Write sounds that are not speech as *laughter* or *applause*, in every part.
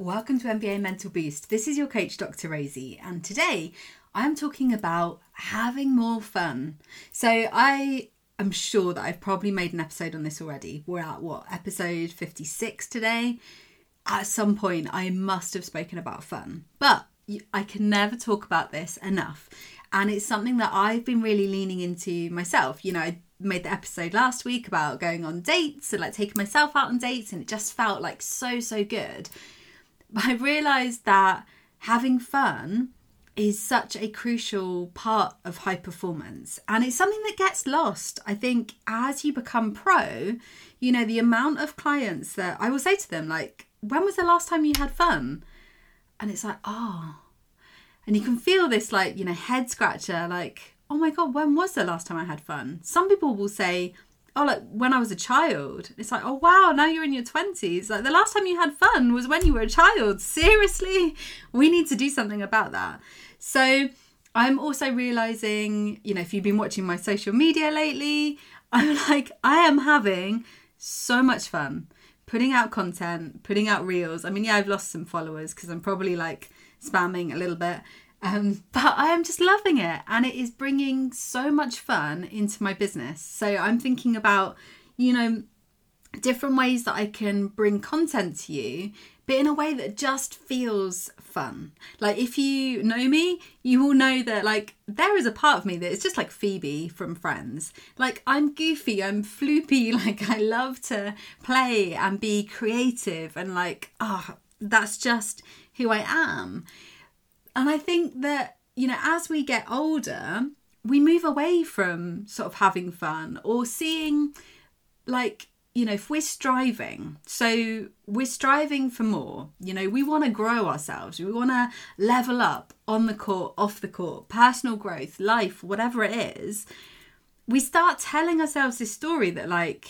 Welcome to NBA Mental Boost. This is your coach, Dr. Rosie, and today I'm talking about having more fun. So, I am sure that I've probably made an episode on this already. We're at what, episode 56 today? At some point, I must have spoken about fun, but I can never talk about this enough. And it's something that I've been really leaning into myself. You know, I made the episode last week about going on dates and like taking myself out on dates, and it just felt like so, so good. I realized that having fun is such a crucial part of high performance. And it's something that gets lost. I think as you become pro you know the amount of clients that i will say to them like when was the last time you had fun? And it's like oh and you can feel this like you know head scratcher like oh my god when was the last time i had fun? Some people will say oh like when i was a child it's like oh wow now you're in your 20s like the last time you had fun was when you were a child. Seriously *laughs* we need to do something about that. So i'm also realizing you know if you've been watching my social media lately *laughs* i'm like i am having so much fun putting out content putting out reels. I mean yeah i've lost some followers because i'm probably like spamming a little bit um, *laughs* but I am just loving it and it is bringing so much fun into my business. So I'm thinking about, you know, different ways that I can bring content to you, but in a way that just feels fun. Like if you know me, you will know that like there is a part of me that is just like Phoebe from Friends. Like I'm goofy, I'm floopy, *laughs* like I love to play and be creative and like ah oh, that's just who I am. And I think that, you know, as we get older, we move away from sort of having fun or seeing, like, you know, if we're striving, so we're striving for more, you know, we want to grow ourselves, we want to level up on the court, off the court, personal growth, life, whatever it is. We start telling ourselves this story that, like,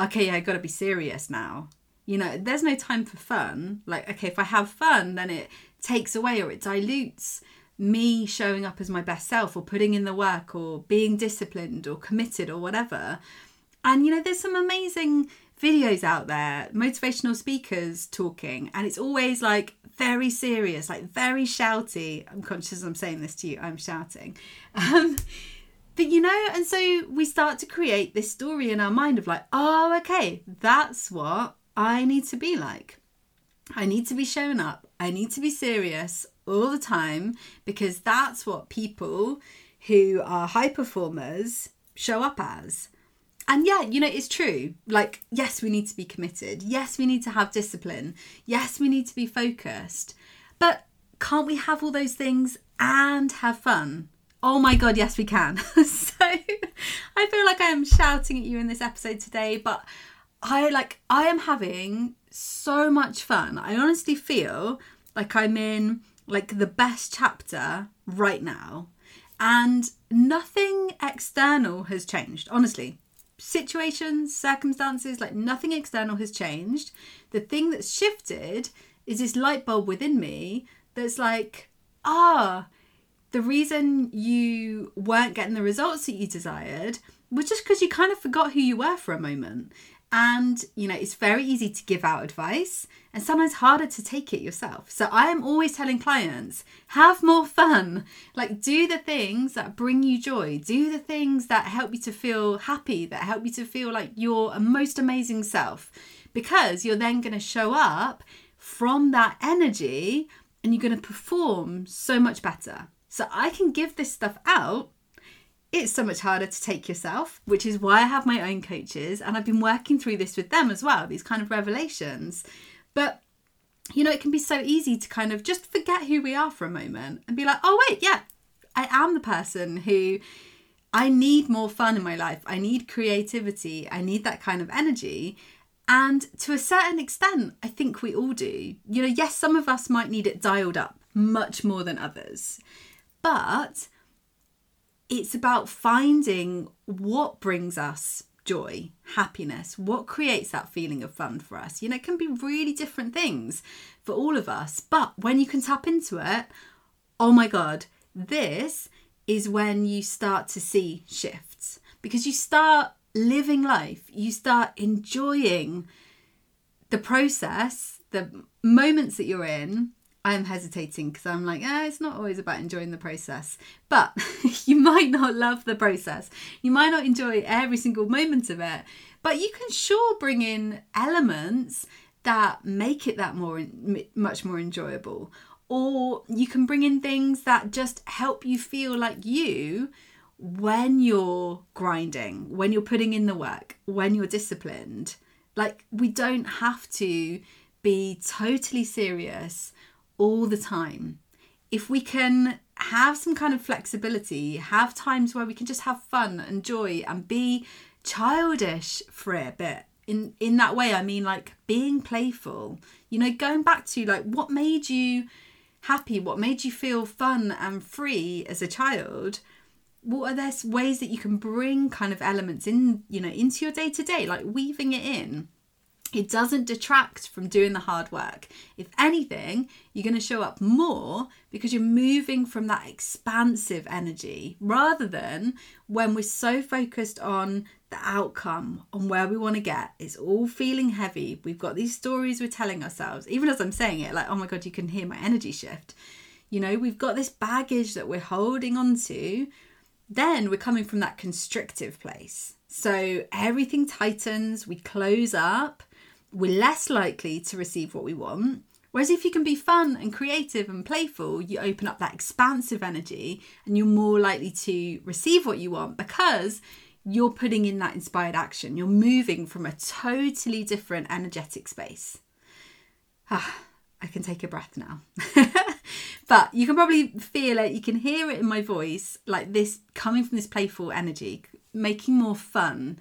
okay, I got to be serious now. You know, there's no time for fun. Like, okay, if I have fun, then it takes away or it dilutes me showing up as my best self or putting in the work or being disciplined or committed or whatever. And you know, there's some amazing videos out there, motivational speakers talking, and it's always like very serious, like very shouty. I'm conscious I'm saying this to you, I'm shouting. *laughs* Um, but you know, and so we start to create this story in our mind of like, oh, okay, that's what I need to be like. I need to be showing up. I need to be serious all the time because that's what people who are high performers show up as. And yeah, you know, it's true. Like, yes, we need to be committed. Yes, we need to have discipline. Yes, we need to be focused. But can't we have all those things and have fun? Oh my God, yes, we can. *laughs* so I feel like I am shouting at you in this episode today, but I like, I am having so much fun. I honestly feel like I'm in like the best chapter right now and nothing external has changed. Honestly, situations, circumstances, like nothing external has changed. The thing that's shifted is this light bulb within me that's like, ah, the reason you weren't getting the results that you desired was just because you kind of forgot who you were for a moment. And, you know, it's very easy to give out advice and sometimes harder to take it yourself. So I am always telling clients, have more fun. Like, do the things that bring you joy, do the things that help you to feel happy, that help you to feel like you're a most amazing self, because you're then going to show up from that energy and you're going to perform so much better. So I can give this stuff out it's so much harder to take yourself, which is why I have my own coaches and I've been working through this with them as well, these kind of revelations. But you know, it can be so easy to kind of just forget who we are for a moment and be like, oh, wait, yeah, I am the person who I need more fun in my life. I need creativity. I need that kind of energy. And to a certain extent, I think we all do. You know, yes, some of us might need it dialed up much more than others. But it's about finding what brings us joy, happiness, what creates that feeling of fun for us. You know, it can be really different things for all of us, but when you can tap into it, oh my God, this is when you start to see shifts because you start living life, you start enjoying the process the moments that you're in, I'm hesitating because I'm like, eh, it's not always about enjoying the process. But *laughs* you might not love the process. You might not enjoy every single moment of it, but you can sure bring in elements that make it that more much more enjoyable. Or you can bring in things that just help you feel like you when you're grinding, when you're putting in the work, when you're disciplined. Like we don't have to be totally serious all the time. If we can have some kind of flexibility, have times where we can just have fun and joy and be childish for a bit. In in that way I mean like being playful. You know, going back to like what made you happy, what made you feel fun and free as a child? What are there ways that you can bring kind of elements in, you know, into your day to day, like weaving it in? It doesn't detract from doing the hard work. If anything, you're going to show up more because you're moving from that expansive energy rather than when we're so focused on the outcome, on where we want to get. It's all feeling heavy. We've got these stories we're telling ourselves. Even as I'm saying it, like, oh my God, you can hear my energy shift. You know, we've got this baggage that we're holding on to. Then we're coming from that constrictive place. So everything tightens, we close up we're less likely to receive what we want. Whereas if you can be fun and creative and playful, you open up that expansive energy and you're more likely to receive what you want because you're putting in that inspired action. You're moving from a totally different energetic space. Ah, I can take a breath now. *laughs* but you can probably feel it, you can hear it in my voice, like this coming from this playful energy, making more fun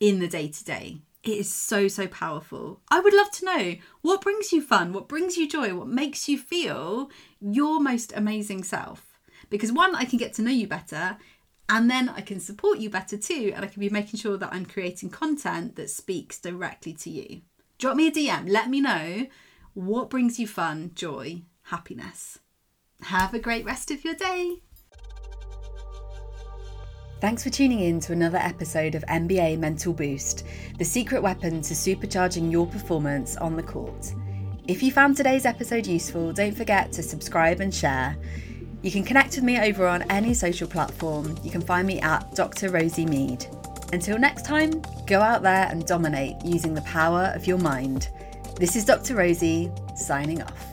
in the day to day it is so, so powerful. I would love to know what brings you fun, what brings you joy, what makes you feel your most amazing self. Because one, I can get to know you better, and then I can support you better too, and I can be making sure that I'm creating content that speaks directly to you. Drop me a DM, let me know what brings you fun, joy, happiness. Have a great rest of your day. Thanks for tuning in to another episode of NBA Mental Boost, the secret weapon to supercharging your performance on the court. If you found today's episode useful, don't forget to subscribe and share. You can connect with me over on any social platform. You can find me at Dr. Rosie Mead. Until next time, go out there and dominate using the power of your mind. This is Dr. Rosie, signing off.